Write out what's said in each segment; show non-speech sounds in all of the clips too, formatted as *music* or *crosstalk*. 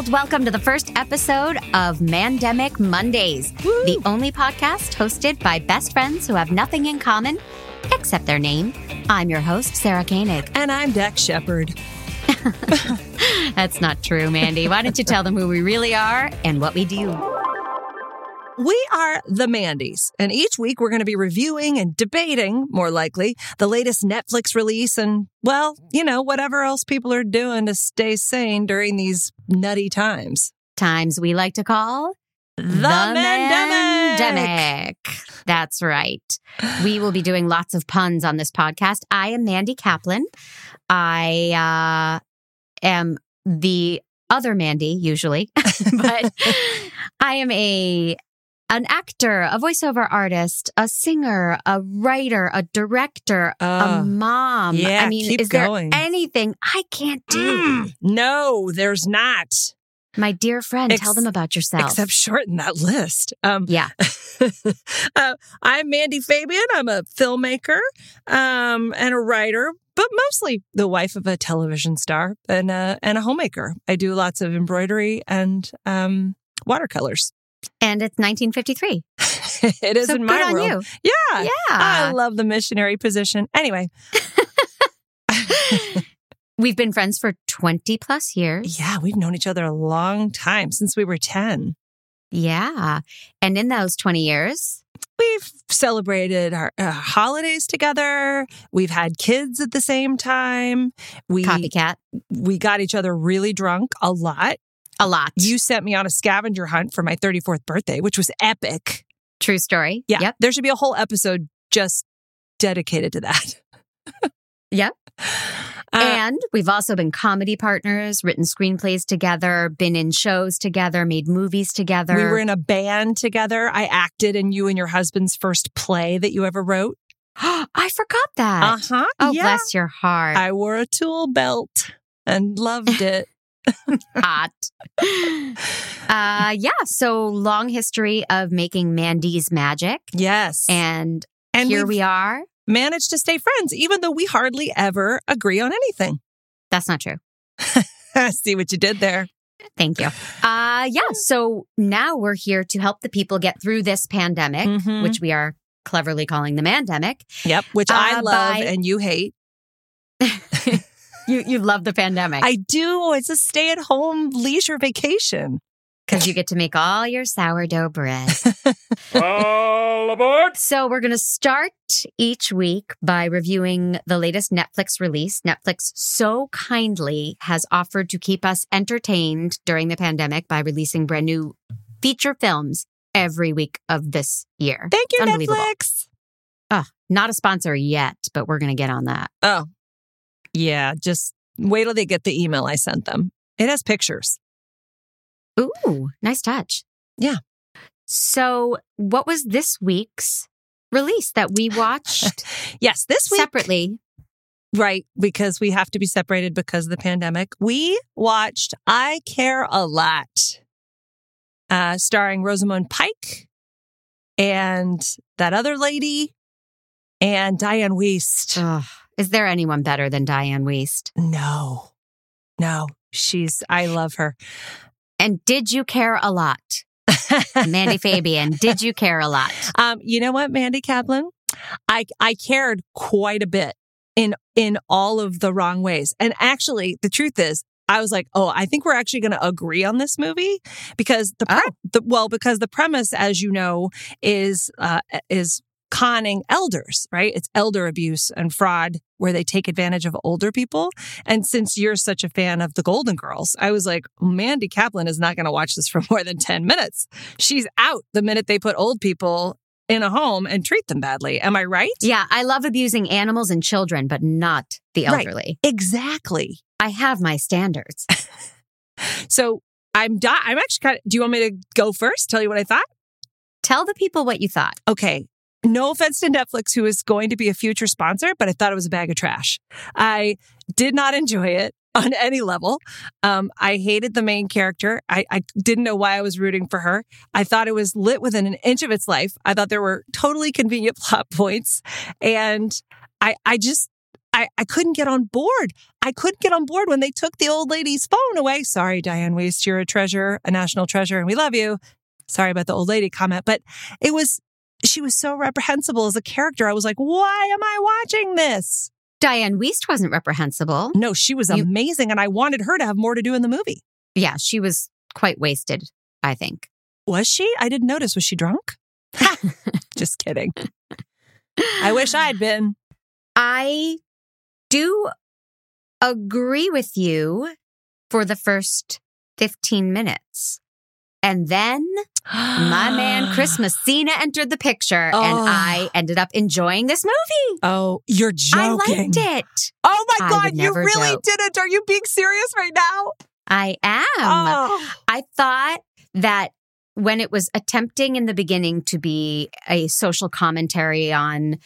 world. Welcome to the first episode of Mandemic Mondays, Woo. the only podcast hosted by best friends who have nothing in common except their name. I'm your host, Sarah Koenig. And I'm Dax Shepard. *laughs* That's not true, Mandy. Why don't you tell them who we really are and what we do? We are the Mandy's, and each week we're going to be reviewing and debating, more likely, the latest Netflix release and, well, you know, whatever else people are doing to stay sane during these nutty times. Times we like to call The, Mandemic. Mandemic. That's right. We will be doing lots of puns on this podcast. I am Mandy Kaplan. I uh, am the other Mandy usually, *laughs* but *laughs* I am a an actor, a voiceover artist, a singer, a writer, a director, a Uh, mom. yeah, I mean, keep is going. there anything I can't do? Mm, no, there's not. My dear friend, Ex- tell them about yourself. Except shorten that list. Um, yeah. *laughs* uh, I'm Mandy Fabian. I'm a filmmaker um, and a writer, but mostly the wife of a television star and a, and a homemaker. I do lots of embroidery and um, watercolors. And it's 1953. *laughs* it is so in good my on world. you. Yeah. Yeah. I love the missionary position. Anyway, *laughs* *laughs* We've been friends for 20 plus years. yeah, we've known each other a long time since we were 10. Yeah. And in those 20 years, We've celebrated our uh, holidays together. We've had kids at the same time. We copycat we got each other really drunk a lot. A lot. You sent me on a scavenger hunt for my 34th birthday, which was epic. True story. Yeah. Yep. There should be a whole episode just dedicated to that. *laughs* Yep. Uh, and we've also been comedy partners, written screenplays together, been in shows together, made movies together. we were in a band together. I acted in you and your husband's first play that you ever wrote. *gasps* I forgot that. Uh huh. oh, yeah. bless your heart. I wore a tool belt and loved it. *laughs* Hot. uh, yeah. So long history of making Mandy's magic. yes. And, and here we've are. managed to stay friends, even though we hardly ever agree on anything. That's not true. *laughs* See what you did there. Thank you. Uh yeah, so now we're here to help the people get through this pandemic, Mhm. which we are cleverly calling the mandemic. Yep. Which I Uh, love by- and you hate. *laughs* You you love the pandemic I do. It's a stay at home leisure vacation. because you get to make all your sourdough bread. *laughs* All aboard! so we're going to start each week by reviewing the latest Netflix release. Netflix so kindly has offered to keep us entertained during the pandemic by releasing brand new feature films every week of this year. Thank you, Netflix. Ah, not a sponsor yet, but we're going to get on that. Oh, yeah. Just wait till they get the email I sent them. It has pictures. Ooh, nice touch. Yeah. So, what was this week's release that we watched *laughs* Yes, this week, separately? right? Because we have to be separated because of the pandemic. We watched I Care a Lot, uh, starring Rosamund Pike and that other lady and Diane Wiest. Ugh, is there anyone better than Diane Wiest? No, no, she's, I love her. And did you care a lot? *laughs* Mandy Fabian, did you care a lot? Um, you know what, Mandy Kaplan? I I cared quite a bit in in all of the wrong ways. And actually, the truth is, I was like, oh, I think we're actually going to agree on this movie because the, pre- Oh. the well, because the premise, as you know, is uh, is conning elders, right? It's elder abuse and fraud where they take advantage of older people. And since you're such a fan of the Golden Girls, I was like, Mandy Kaplan is not going to watch this for *laughs* more than 10 minutes. She's out the minute they put old people in a home and treat them badly. Am I right? Yeah, I love abusing animals and children, but not the Right. elderly. Exactly. I have my standards. *laughs* So I'm di- I'm actually kind of, do you want me to go first? Tell you what I thought? Tell the people what you thought. Okay. No offense to Netflix, who is going to be a future sponsor, but I thought it was a bag of trash. I did not enjoy it *laughs* on any level. Um, I hated the main character. I, I didn't know why I was rooting for her. I thought it was lit within an inch of its life. I thought there were totally convenient *laughs* plot points. And I, I just, I, I couldn't get on board. I couldn't get on board when they took the old lady's phone away. Sorry, Diane Wiest, you're a treasure, a national treasure, and we love you. Sorry about the old lady comment, but it was, she was so reprehensible as a character. I was like, why am I watching this? Diane Wiest wasn't reprehensible. No, she was You- amazing, and I wanted her to have more to do in the movie. Yeah, she was quite wasted, I think. Was she? I didn't notice. Was she drunk? *laughs* *laughs* Just kidding. I wish I'd been. I do agree with you for the first 15 minutes. And then my man *gasps* Chris Messina entered the picture Oh. and I ended up enjoying this movie. Oh, you're joking. I liked it. Oh my I God, you really joke. did it. Are you being serious right now? I am. oh. I thought that when it was attempting in the beginning to be a social commentary on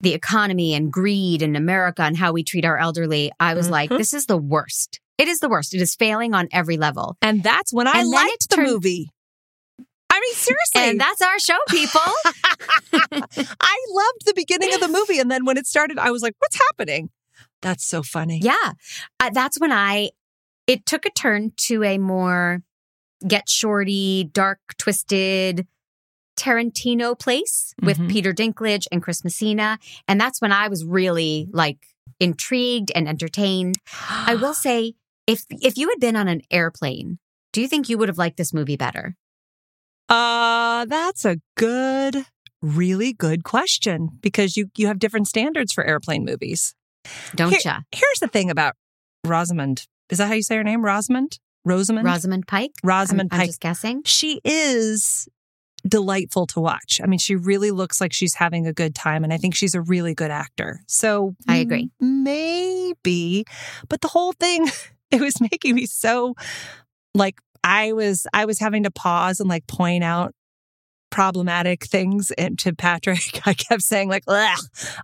the economy and greed in America and how we treat our elderly, I was like, Mhm. this is the worst. It is the worst. It is failing on every level. And that's when I And liked the turned- movie. I mean, seriously. And that's our show, people. *laughs* *laughs* I loved the beginning of the movie. And then when it started, I was like, what's happening? That's so funny. yeah. Uh, that's when I, it took a turn to a more get shorty, dark, twisted Tarantino place with Mhm. Peter Dinklage and Chris Messina. And that's when I was really like intrigued and entertained. I will *gasps* say, if if you had been on an airplane, do you think you would have liked this movie better? Uh, that's a good, really good question because you you have different standards for airplane movies. Don't Here- ya? Here's the thing about Rosamund. Is that how you say her name? Rosamund? Rosamund? Rosamund Pike? Rosamund I'm, I'm just guessing. she is delightful to watch. I mean, she really looks like she's having a good time, and I think she's a really good actor. So I agree. Maybe, but the whole thing *laughs* *laughs* it was making me so like I was I was having to pause and like point out problematic things and to Patrick. *laughs* I kept saying like, uh,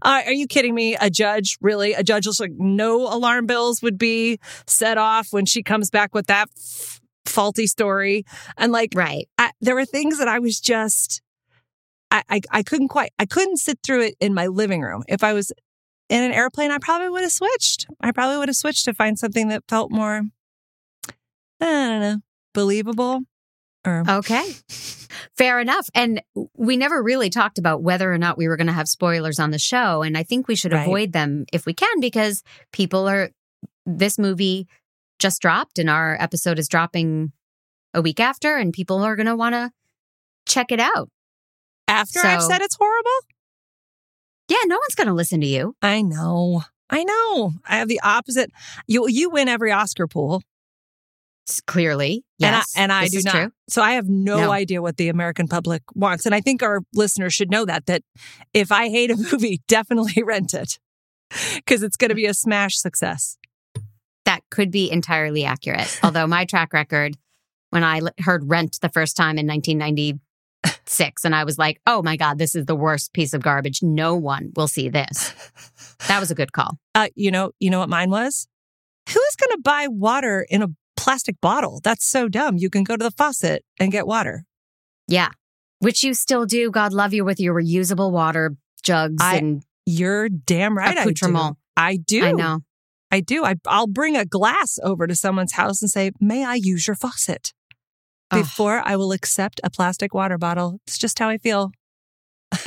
"Are you kidding me? A judge really? A judge was like, no alarm bells would be set off when she comes back with that." f- faulty story and like Right. I, there were things that I was just, I, I, I couldn't quite, I couldn't sit through it in my living room. If I was in an airplane, I probably would have switched. I probably would have switched to find something that felt more, I don't know, believable. Or Okay. Fair enough. And we never really talked about whether or not we were going to have spoilers on the show. And I think we should Right. avoid them if we can because people are, this movie just dropped and our episode is dropping a week after, and people are going to want to check it out. after I've said it's horrible, Yeah, no one's going to listen to you. I know, I know. I have the opposite. You you win every Oscar pool, Clearly. and I, Yes. and I do not. True. So I have no, No. idea what the American public wants. And I think our listeners should know that, that if I hate a *laughs* movie, definitely *laughs* rent it because it's going to be a smash success. That could be entirely accurate. Although my track record, when I heard Rent the first time in 1996, and I was like, oh my God, this is the worst piece of garbage. No one will see this. That was a good call. Uh, you know, you know what mine was? Who is going to buy water in a plastic bottle? That's so dumb. You can go to the faucet and get water. Yeah. Which you still do. God love you with your reusable water jugs I- and You're damn right. I do. I do. I know. I do. I, I'll bring a glass over to someone's house and say, "May I use your faucet?" Ugh. Before I will accept a plastic water bottle. It's just how I feel.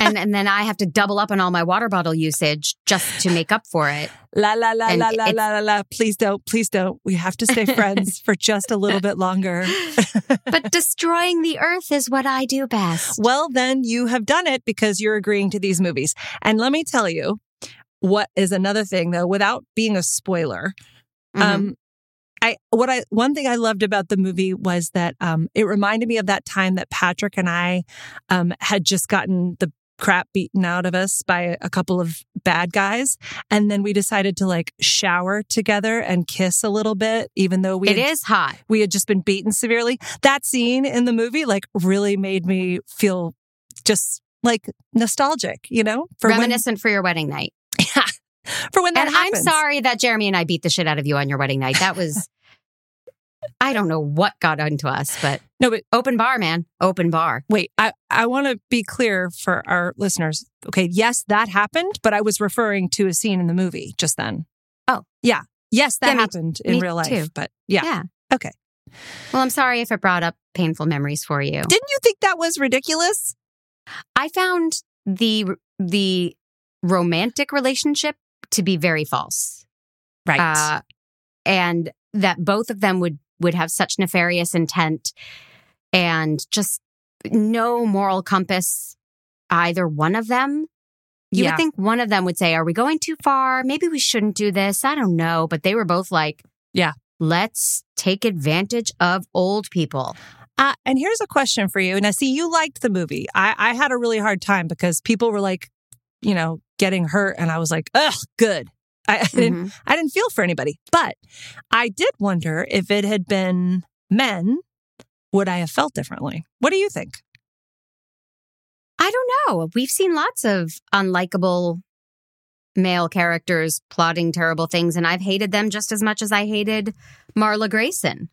and and then I have to double up on all my water bottle usage just to make up for it. La la la And la la la la la. Please don't. Please don't. We have to stay friends *laughs* for just a little bit longer. *laughs* But destroying the earth is what I do best. Well, then you have done it because you're agreeing to these movies. And let me tell you what is another thing though, without being a spoiler. Mhm. Um, I what I one thing I loved about the movie was that um, it reminded me of that time that Patrick and I um, had just gotten the crap beaten out of us by a couple of bad guys, and then we decided to like shower together and kiss a little bit, even though we it had, is hot. we had just been beaten severely. That scene in the movie like really made me feel just like nostalgic, you know, for when Reminiscent for your wedding night. *laughs* for when that and I'm sorry that Jeremy and I beat the shit out of you on your wedding night. That was *laughs* I don't know what got into us, but No, but open bar, man. Open bar. wait, I, I want to be clear for our listeners. Okay, yes, that happened, but I was referring to a scene in the movie just then. Oh. Yeah. Yes, that Yeah, me- happened in me real life. too. But yeah. Yeah. Okay. Well, I'm sorry if it brought up painful memories for you. Didn't you think that was ridiculous? I found the the romantic relationship to be very false. Right. Uh, and that both of them would would have such nefarious intent and just no moral compass either one of them you Yeah. would think one of them would say are we going too far maybe we shouldn't do this i don't know but they were both like Yeah. let's take advantage of old people Uh, and here's a question for you. Now, see, you liked the movie. I, I had a really hard time because people were like, you know, getting hurt, and I was like, ugh, good. I, I didn't. Mm-hmm. I didn't feel for anybody, but I did wonder if it had been men, would I have felt differently? What do you think? i don't know we've seen lots of unlikable male characters plotting terrible things and i've hated them just as much as i hated marla grayson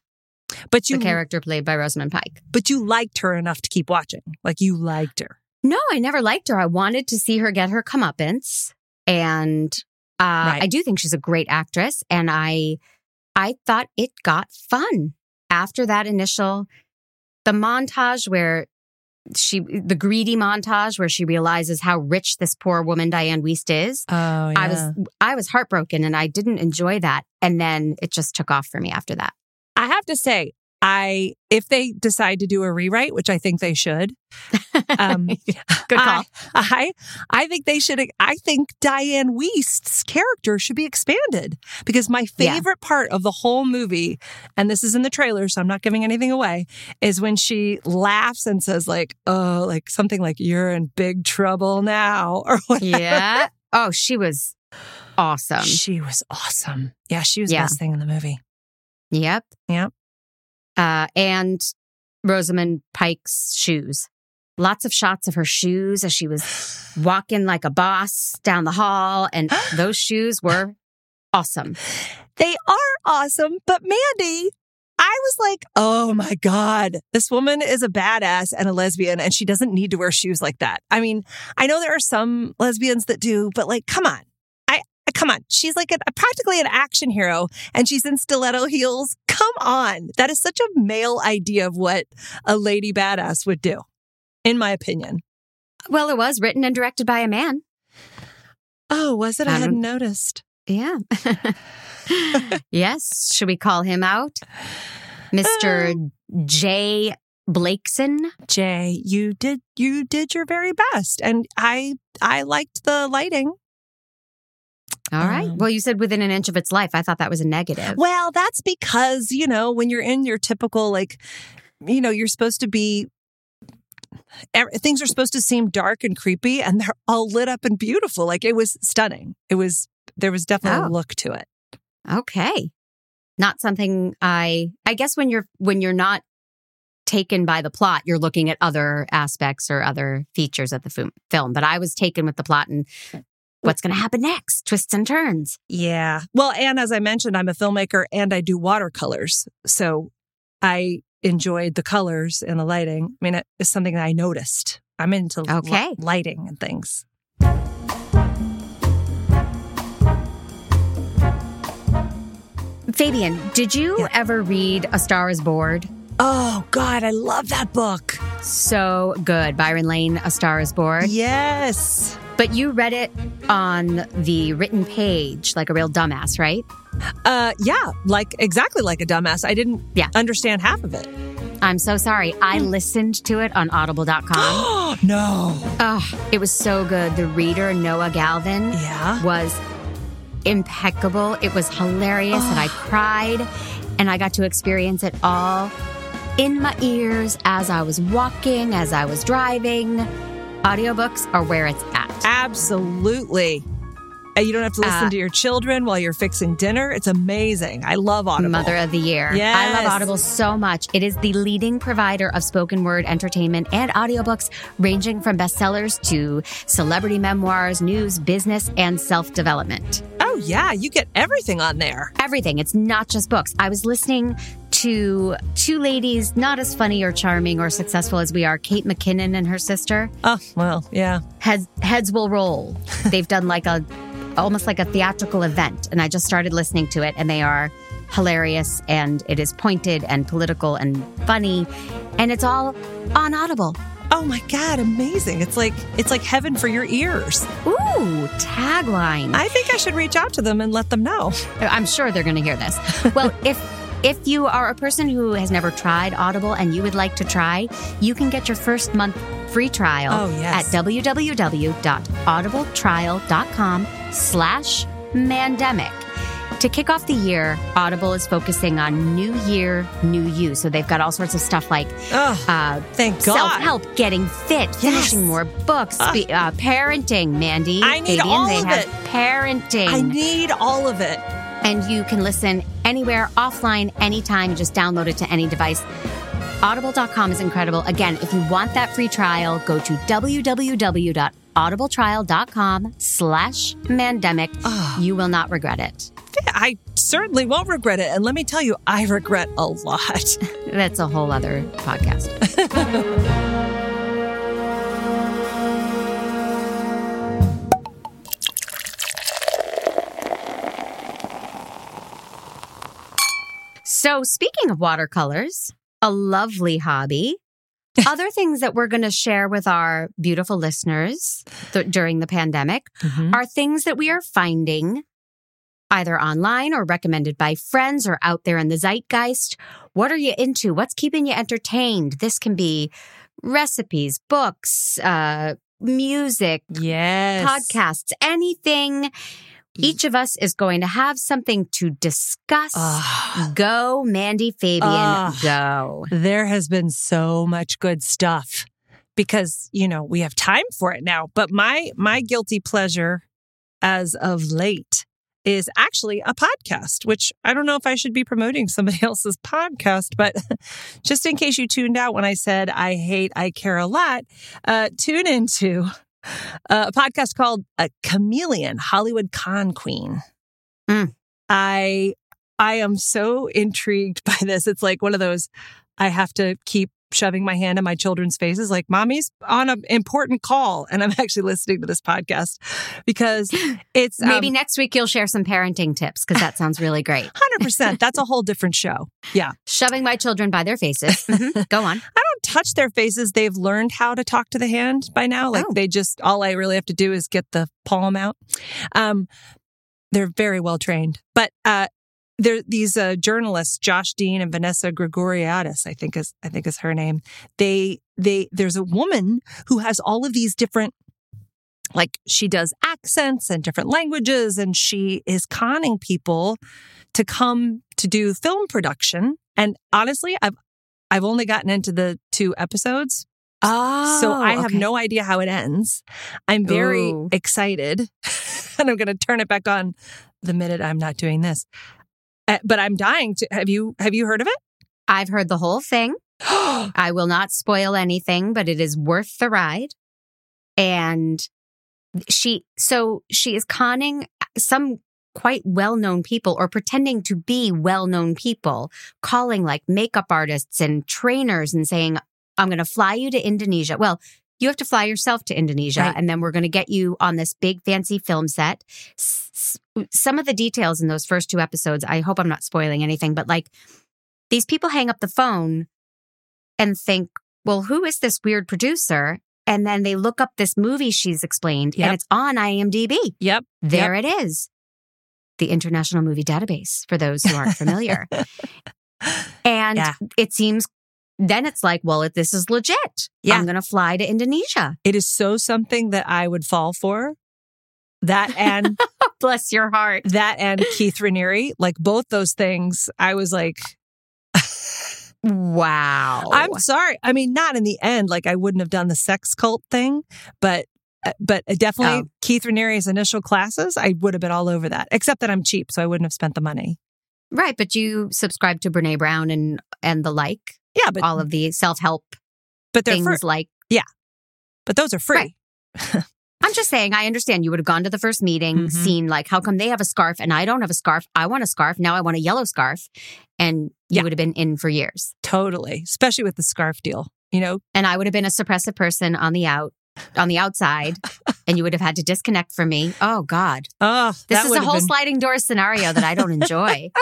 But you, the character played by rosamund pike but you liked her enough to keep watching. Like you liked her. No, I never liked her. I wanted to see her get her comeuppance, and uh, Right. I do think she's a great actress. And I, I thought it got fun after that initial, the montage where she, the greedy montage where she realizes how rich this poor woman Diane Wiest is. Oh, yeah. I was, I was heartbroken, and I didn't enjoy that. And then it just took off for me after that. I have to say, I if they decide to do a rewrite, which I think they should, um, *laughs* Good call. I, I I think they should. I think Diane Wiest's character should be expanded because my Yeah. favorite part of the whole movie, and this is in the trailer, so I'm not giving anything away, is when she laughs and says like, "Oh, like something like you're in big trouble now," *laughs* or whatever. yeah. Oh, she was awesome. She was awesome. Yeah, she was the Yeah. best thing in the movie. Yep. Yep. Uh, and Rosamund Pike's shoes. Lots of shots of her shoes as she was *sighs* walking like a boss down the hall. And *gasps* those shoes were awesome. They are awesome, but Mandy, I was like, oh my God, this woman is a badass and a lesbian, and she doesn't need to wear shoes like that. I mean, I know there are some lesbians that do, but like, come on. Come on. She's like a, practically an action hero and she's in stiletto heels. Come on. That is such a male idea of what a lady badass would do, in my opinion. Well, it was written and directed by a man. Oh, was it? I I hadn't um, noticed. Yeah. *laughs* yes. Should we call him out? Mr. J. Blakeson. Jay, you did you did your very best. And I I liked the lighting. All right. Um, Well, you said within an inch of its life. I thought that was a negative. Well, that's because, you know, when you're in your typical, like, you know, you're supposed to be, things are supposed to seem dark and creepy, and they're all lit up and beautiful. Like, it was stunning. It was, there was definitely Oh. a look to it. Okay. Not something I I guess when you're when you're not taken by the plot, you're looking at other aspects or other features of the fil- film. But I was taken with the plot and what's going to happen next? Twists and turns. Yeah. Well, and as I mentioned, I'm a filmmaker and I do watercolors. So I enjoyed the colors and the lighting. I mean, it is something that I noticed. I'm into Okay. lighting and things. Fabian, did you Yeah. ever read A Star is Bored? Oh, God, I love that book. So good. Byron Lane, A Star is Bored. Yes. But you read it on the written page like a real dumbass, right? Uh, yeah, like exactly like a dumbass. I didn't Yeah. understand half of it. I'm so sorry. I listened to it on audible.com. Oh *gasps* no! oh, it was so good. The reader, Noah Galvin, Yeah. was impeccable. It was hilarious and I cried and I got to experience it all in my ears as I was walking, as I was driving. Audiobooks are where it's at. Absolutely. And you don't have to listen Uh, to your children while you're fixing dinner. It's amazing. I love Audible. Mother of the Year. I love Audible so much. It is the leading provider of spoken word entertainment and audiobooks, ranging from bestsellers to celebrity memoirs, news, business, and self development. Oh yeah, you get everything on there. Everything. It's not just books. I was listening to two ladies not as funny or charming or successful as we are Kate McKinnon and her sister. Oh, well, yeah. Heads, heads will roll. *laughs* They've done like a almost like a theatrical event. And I just started listening to it, and they are hilarious and it is pointed and political and funny. And it's all on Audible. Oh my God, amazing. It's like it's like heaven for your ears. Ooh, tagline. I think I should reach out to them and let them know. I'm sure they're going to hear this. Well, *laughs* if if you are a person who has never tried Audible and you would like to try, you can get your first month free trial Oh, yes. at www.audibletrial.com slash mandemic. To kick off the year, Audible is focusing on new year, new you. So they've got all sorts of stuff like Oh, uh, thank God. self help, getting fit, finishing more books, uh, parenting, Mandy. I need Fabian, all of it. parenting. I need all of it. And you can listen anywhere, offline, anytime. Just download it to any device. Audible.com is incredible. Again, if you want that free trial, go to www.audibletrial.com slash mandemic. Ah. You will not regret it. I certainly won't regret it. And let me tell you, I regret a lot. *laughs* That's a whole other podcast. *laughs* so, speaking of watercolors, a lovely hobby. *laughs* Other things that we're going to share with our beautiful listeners th- during the pandemic are things that we are finding either online or recommended by friends or out there in the zeitgeist. What are you into? What's keeping you entertained? This can be recipes, books, uh, music, Yes. podcasts, anything. Each of us is going to have something to discuss. Ah. Go, Mandy Fabian, Ah. go. There has been so much good stuff because, you know, we have time for it now. But my my guilty pleasure as of late is actually a podcast, which I don't know if I should be promoting somebody *laughs* else's podcast, but *laughs* just in case you tuned out when I said I hate, I care a lot, uh, tune into a podcast called a Chameleon Hollywood Con Queen. Mm. I I am so intrigued *laughs* by this. It's like one of those I have to keep shoving my hand in my children's faces like mommy's on an important call and I'm *laughs* actually listening to this podcast because *laughs* it's Maybe um, next week you'll share some parenting tips because that sounds really great. 100%. That's a whole different show. Yeah. Shoving my children by their faces. Mhm. Go on. Touch their faces. They've learned how to talk to the hand by now. Like Oh. they just, all I really have to do is get the palm out. Um, they're very well trained. But uh, there, these uh, journalists, Josh Dean and Vanessa Grigoriadis, I think is, I think is her name. They, they, there's a woman who has all of these different like she does accents and different languages and she is conning people to come to do film production and honestly i've i've only gotten into the two episodes Oh, so i have okay. no idea how it ends i'm very Ooh. excited *laughs* and i'm going to turn it back on the minute i'm not doing this Uh, but i'm dying to have you have you heard of it I've heard the whole thing. *gasps* I will not spoil anything, but it is worth the ride. And she, so she is conning some quite well known people or pretending to be well known people, calling like makeup artists and trainers and saying, I'm going to fly you to Indonesia. Well, you have to fly yourself to Indonesia Right. and then we're going to get you on this big fancy film set. S- some of the details in those first two episodes, I hope I'm not spoiling anything, but like these people hang up the phone and think, well, who is this weird producer? And then they look up this movie she's explained Yep. and it's on IMDb. yep There it is. The International Movie Database, for those who aren't familiar. *laughs* and Yeah. it seems then it's like, well, if this is legit, Yeah. I'm going to fly to Indonesia. it is so something that i would fall for that and *laughs* Bless your heart. that and Keith Raniere, like both those things, I was like, Wow. I'm sorry. I mean, not in the end, like I wouldn't have done the sex cult thing, but but definitely Oh. Keith Raniere's initial classes, I would have been all over that. Except that I'm cheap, so I wouldn't have spent the money. right. But you subscribe to Brene Brown and, and the like, Yeah, but all of the self help but things free. like yeah, But those are free. Right. *laughs* I'm just saying, I understand you would have gone to the first meeting, Mhm. seen like, how come they have a scarf and I don't have a scarf? I want a scarf. Now I want a yellow scarf. And you Yeah. would have been in for years. Totally. Especially with the scarf deal. You know, And I would have been a suppressive person on the out, on the outside. and you would have had to disconnect from me. Oh God. oh, This is a whole been- sliding door scenario that I don't enjoy. *laughs*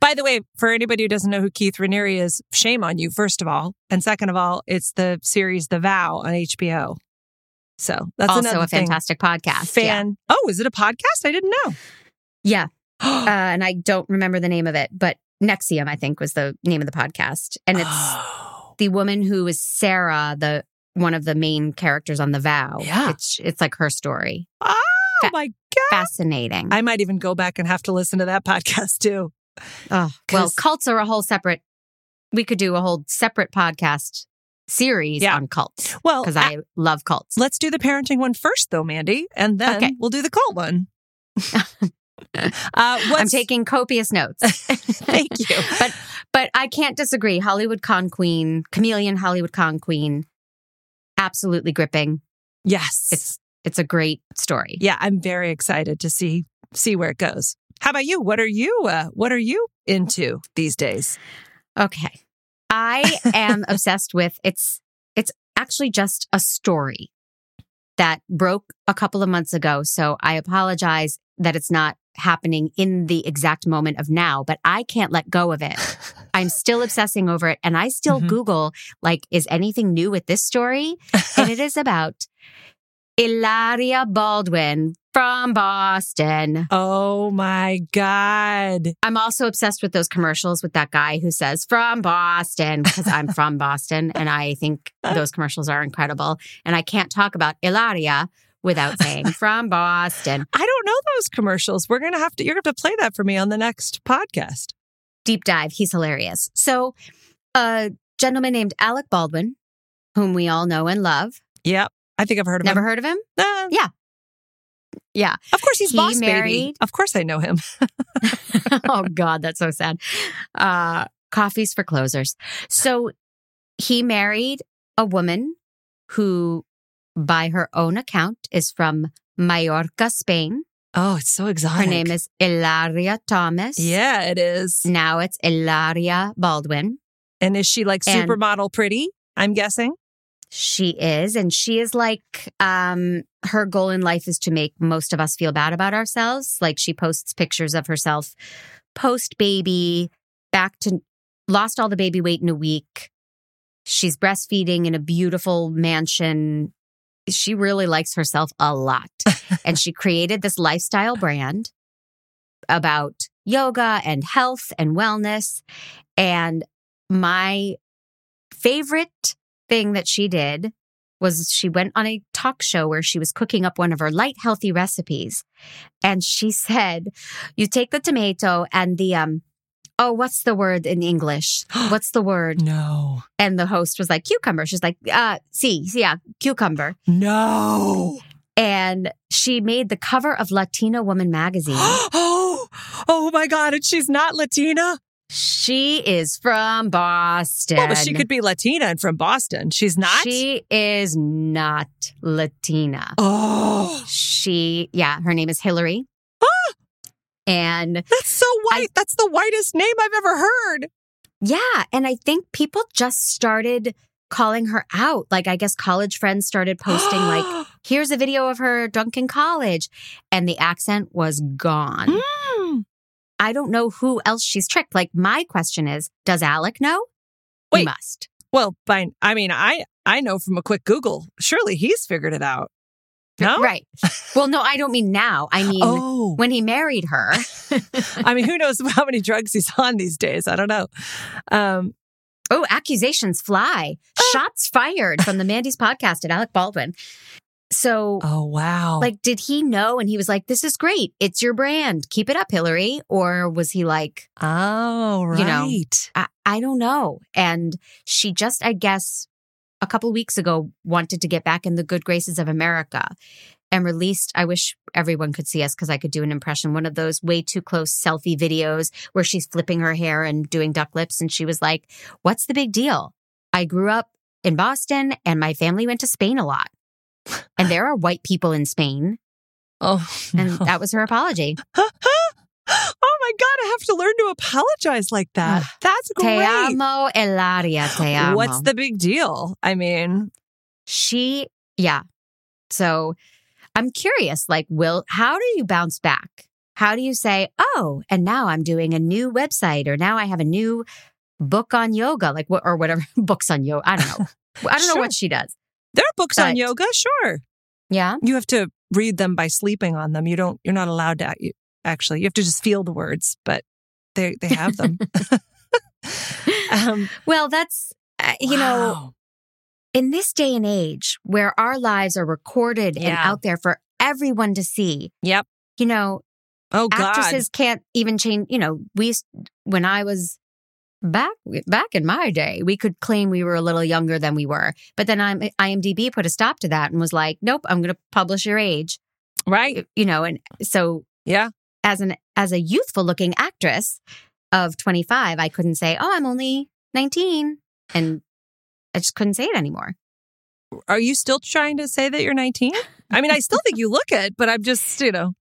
By the way, for anybody who doesn't know who Keith Raniere is, shame on you, first of all. And second of all, it's the series The Vow on HBO. So that's also a fantastic podcast. fan. Oh, is it a podcast? I didn't know. Yeah. yeah. *gasps* Uh, and I don't remember the name of it, but NXIVM, I think, was the name of the podcast. And it's Oh. the woman who is Sarah, the one of the main characters on The Vow. Yeah. It's it's like her story. Oh Fa- my God. Fascinating. I might even go back and have to listen to that *laughs* podcast too. oh, well, cults are a whole separate we could do a whole separate podcast series Yeah. on cults Well, because I love cults. let's do the parenting one first, though, Mandy, and then Okay. we'll do the cult one. *laughs* uh, I'm taking copious notes. *laughs* Thank you. but but I can't disagree. Hollywood con queen, chameleon Hollywood con queen, absolutely gripping. Yes, It's it's a great story. yeah. I'm very excited to see see where it goes. How about you? What are you? Uh, what are you into these days? Okay. I *laughs* am obsessed with it's it's actually just a story that broke a couple of months ago. So I apologize that it's not happening in the exact moment of now, but I can't let go of it. *laughs* I'm still obsessing over it and I still Mhm. Google like is anything new with this story? And it is about Ilaria Baldwin from Boston. Oh my God! I'm also obsessed with those commercials with that guy who says from Boston because I'm from Boston and I think *laughs* those commercials are incredible. And I can't talk about Ilaria without saying *laughs* from Boston. I don't know those commercials. We're gonna have to. You're gonna have to play that for me on the next podcast. Deep dive. He's hilarious. So, a gentleman named Alec Baldwin, whom we all know and love. Yep, I think I've heard of Never him. Never heard of him? Uh, Yeah. Yeah. Of course, he's He boss baby. married- Of course, I know him. *laughs* *laughs* oh God, that's so sad. Uh, coffees for closers. So he married a woman who, by her own account, is from Mallorca, Spain. Oh, it's so exotic. Her name is Ilaria Thomas. Yeah, it is. Now it's Ilaria Baldwin. And is she like And- supermodel pretty? I'm guessing. She is, and she is like, um, her goal in life is to make most of us feel bad about ourselves. Like she posts pictures of herself post baby, back to lost all the baby weight in a week. She's breastfeeding in a beautiful mansion. She really likes herself a lot. *laughs* and she created this lifestyle brand about yoga and health and wellness. And my favorite thing that she did was she went on a talk show where she was cooking up one of her light healthy recipes and she *laughs* said you take the tomato and the um oh what's the word in english *gasps* what's the word No. and the host was like cucumber she's like uh see sí, yeah cucumber No. and she made the cover of latina woman magazine *gasps* oh, oh my God. And she's not Latina. she is from boston Well, but she could be Latina and from Boston. She's not. she is not latina oh, She, yeah, her name is Hillary. And that's so white. that's the whitest name I've ever heard. yeah, and I think people just started calling her out. Like, I guess college friends started posting, like, *gasps* here's a video of her drunk in college. And the accent was gone. Mm. I don't know who else she's tricked. Like, my question is, does Alec know? He Wait. must. Well, fine. I mean, I I know from a quick Google. Surely he's figured it out. No. Right. Well, no, I don't mean now. I mean, Oh, when he married her. *laughs* I mean, who knows how many drugs he's on these days? I don't know. Um, Oh, accusations fly. Shots fired from the Mandy's podcast at Alec Baldwin. So, oh wow. like, did he know? And he was like, this is great. It's your brand. Keep it up, Hillary. Or was he like, oh right. you know, I, I don't know. And she just, I guess, a couple weeks ago wanted to get back in the good graces of America and released, I wish everyone could see us because I could do an impression, one of those way too close selfie videos where she's flipping her hair and doing duck lips. And she was like, What's the big deal? I grew up in Boston and my family went to Spain a lot. And there are white people in Spain. *laughs* Oh, And no. that was her apology. *laughs* my God, I have to learn to apologize like that. That's great. Te amo, Elaria, te amo. What's the big deal? I mean, She, yeah. So I'm curious, like, will, how do you bounce back? How do you say, oh, and now I'm doing a new website or now I have a new book on yoga, like what, or whatever *laughs* books on yoga. I don't know. *laughs* I don't know what she does. there are books on yoga, sure. Yeah. You have to read them by sleeping on them. You don't. You're not allowed to. Actually, you have to just feel the words, but they they have them. *laughs* *laughs* um, Well, that's, uh, you know, in this day and age where our lives are recorded and out there for everyone to see, Yep. you know, Oh God. actresses can't even change. You know, we when I was back back in my day, we could claim we were a little younger than we were, but then I'm, IMDb put a stop to that and was like, nope, I'm going to publish your age. Right. You know, and so Yeah. As an as a youthful looking actress of 25, I couldn't say, oh, I'm only 19, and I just couldn't say it anymore. Are you still trying to say that you're 19? I mean, I still think you look it, but I'm just, you know,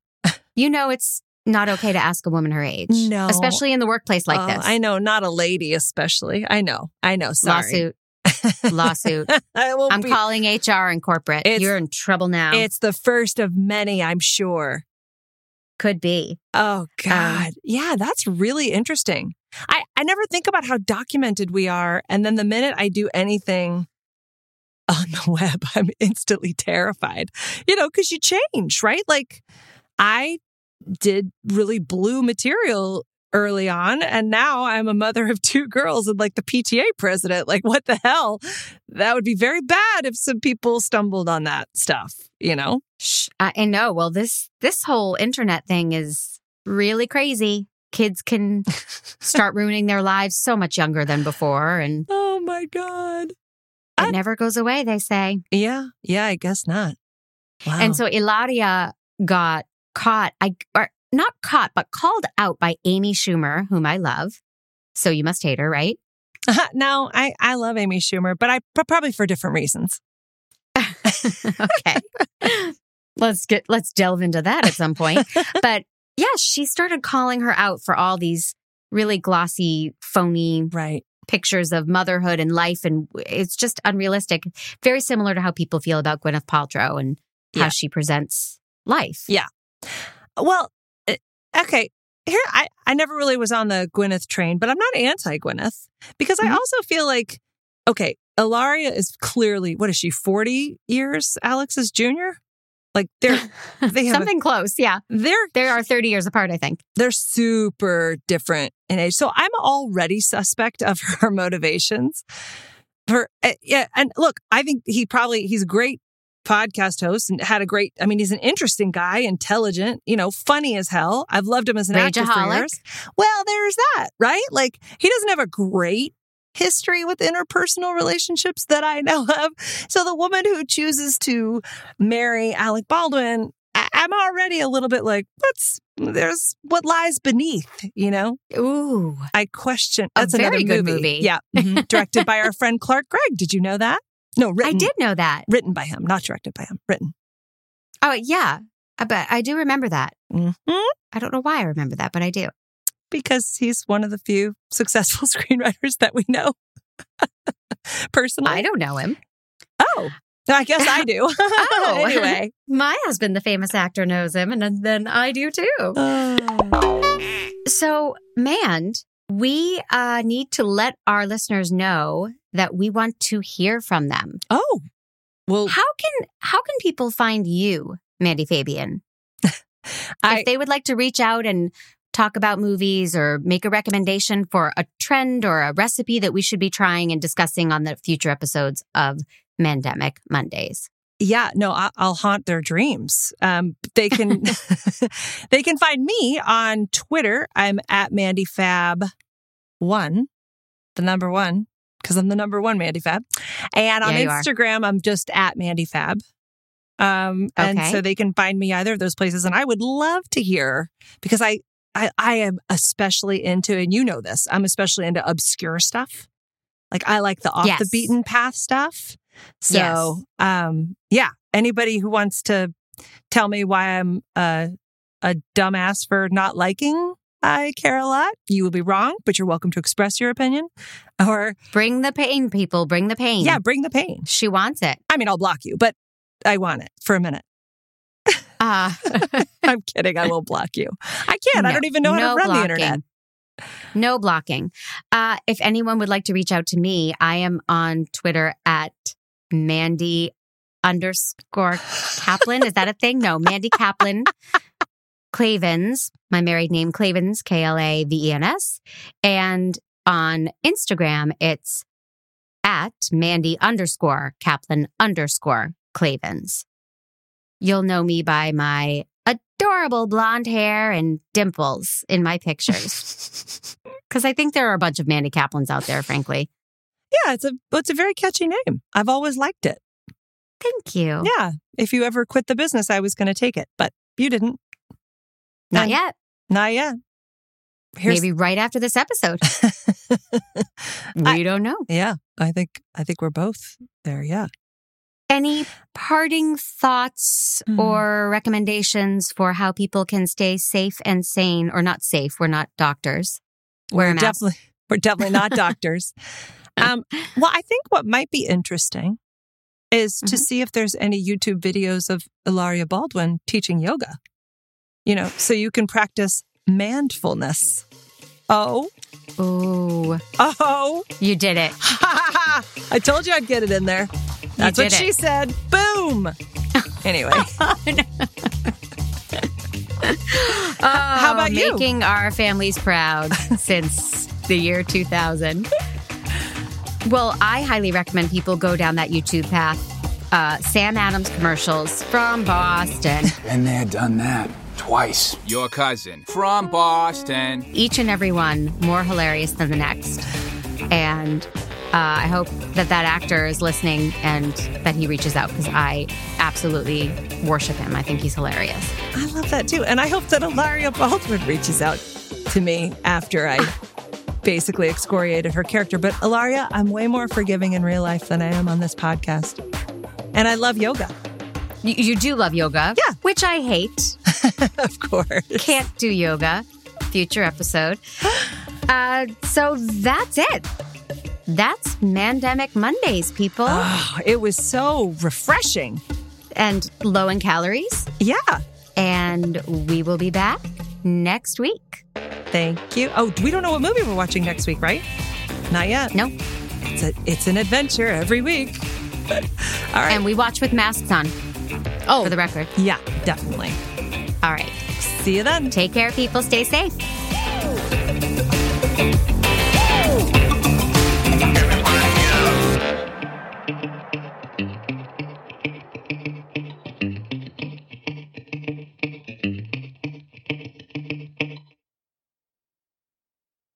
You know, it's not okay to ask a woman her age, No. especially in the workplace like Oh, this. I know, not a lady, especially. I know. I know. Sorry. Lawsuit, *laughs* lawsuit. I'm be- calling HR and corporate. It's- You're in trouble now. It's the first of many, I'm sure. Could be. Oh Um, God. yeah, that's really interesting. I, I never think about how documented we are. And then the minute I do anything on the *laughs* web, I'm instantly terrified. You know, because you change, right? Like I did really blue material early on, and now I'm a mother of two girls and like the PTA president. Like, what the hell? That would be very bad if some people stumbled on that stuff, you know? I, I know. Well, this this whole internet thing is really crazy. Kids can *laughs* start ruining their lives so much younger than before, and Oh my God. it I- never goes away. They say. Yeah. Yeah, I guess not. Wow. And so Ilaria got caught. I or not caught, but called out by Amy Schumer, whom I love. So you must hate her, right? Uh-huh. no, I, I love Amy Schumer, but I but probably for different reasons. *laughs* okay. let's get let's delve into that at some point. *laughs* But yeah, she started calling her out for all these really glossy, phony Right. pictures of motherhood and life and it's just unrealistic. Very similar to how people feel about Gwyneth Paltrow and how Yeah. she presents life. Yeah. Well, okay. Here, I, I never really was on the Gwyneth train, but I'm not anti Gwyneth because I Mhm. also feel like, okay, Ilaria is clearly, what is she, 40 years Alex is junior? Like they're, *laughs* they have, a, Something close. Yeah. they're, They are 30 years apart, I think. they're super different in age. So I'm already suspect of *laughs* her motivations. For uh, yeah, and look, I think he probably he's a great podcast host and had a great. I mean, he's an interesting guy, intelligent, you know, funny as hell. I've loved him as an actor for years. Well, there's that, right? Like he doesn't have a great history with interpersonal relationships that I know *laughs* of. So the woman who chooses to marry Alec Baldwin, I- I'm already a little bit like, what's there's what lies beneath, you know? Ooh. I question. A That's another very good movie. Yeah, mhm. directed by our friend Clark Gregg. Did you know that? No, written. I did know that. Written by him, not directed by him. Written. Oh, yeah. But I do remember that. Mhm. I don't know why I remember that, but I do. Because he's one of the few *laughs* successful screenwriters that we know *laughs* personally. I don't know him. Oh, I guess I do. *laughs* Oh. anyway. My husband, the famous actor, knows him, and then I do too. So, Mand, we uh, need to let our listeners know that we want to hear from them. Oh, well, How can how can people find you, Mandy Fabian? *laughs* I, if they would like to reach out and talk about movies or make a recommendation for a trend or a recipe that we should be trying and discussing on the future episodes of Mandemic Mondays. Yeah, no, I, I'll haunt their dreams. Um, they can, *laughs* *laughs* they can find me on Twitter. I'm at Mandy Fab one, the number one, because I'm the number one Mandy Fab. And on Yeah, you are. Instagram, I'm just at Mandy Fab. Um, and Okay. so they can find me either of those places. And I would love to hear because I, I, I am especially into, and you know this, I'm especially into obscure stuff. Like I like the off the beaten path stuff. So, um, yeah, anybody who wants to tell me why I'm a, a dumbass for not liking I care a lot, you will be wrong, but you're welcome to express your opinion. *laughs* Or, Bring the pain, people. Bring the pain. yeah, bring the pain. She wants it. I mean, I'll block you, but I want it for a minute. Uh, *laughs* I'm kidding. I will block you. I can't. I don't even know how no to run blocking. the internet. No blocking. Uh, if anyone would like to reach out to me, I am on Twitter at Mandy underscore Kaplan. Is that a thing? No, Mandy Kaplan. Clavens, my married name Clavens, K L A V E N S. And on Instagram, it's at Mandy underscore Kaplan underscore Clavens. You'll know me by my adorable blonde hair and dimples in my pictures. *laughs* Because I think there are a bunch of Mandy Kaplans out there, frankly. Yeah, it's a it's a very catchy name. I've always liked it. Thank you. Yeah. If you ever quit the business, I was going to take it, but you didn't. Not And- yet. Not yet. Here's, Maybe right after this episode. *laughs* We I- don't know. yeah, I think I think we're both there. Yeah. Any parting thoughts Hmm. or recommendations for how people can stay safe and sane, or not safe? We're not doctors. We're mask. definitely we're definitely not *laughs* doctors. Um, well, I think what might be interesting is to Mhm. see if there's any YouTube videos of Ilaria Baldwin teaching yoga. You know, so you can practice mandfulness. Oh, Oh. oh, you did it. *laughs* I told you I'd get it in there. That's what did she said. Boom. *laughs* Anyway, *laughs* How about you? Oh, making our families proud since the year 2000? Well, I highly recommend people go down that YouTube path. Uh, Sam Adams commercials from Boston. And they had done that. Twice. Your cousin from Boston. Each and every one more hilarious than the next. And uh, I hope that that actor is listening and that he reaches out because I absolutely worship him. I think he's hilarious. I love that too. And I hope that Ilaria Baldwin reaches out to me after I *laughs* basically excoriated her character. But Ilaria, I'm way more forgiving in real life than I am on this podcast. And I love yoga, You, you do love yoga, Yeah. which I hate. *laughs* of course. can't do yoga. Future episode. *gasps* Uh, so that's it. That's Mandemic Mondays, people, Oh, it was so refreshing. and low in calories. Yeah. And we will be back next week. Thank you. Oh, we don't know what movie we're watching next week, right? Not yet. No, It's, a, it's an adventure every week. *laughs* All right. and we watch with masks on. oh, For the record. yeah, definitely. All right. See you then. Take care, people. Stay safe.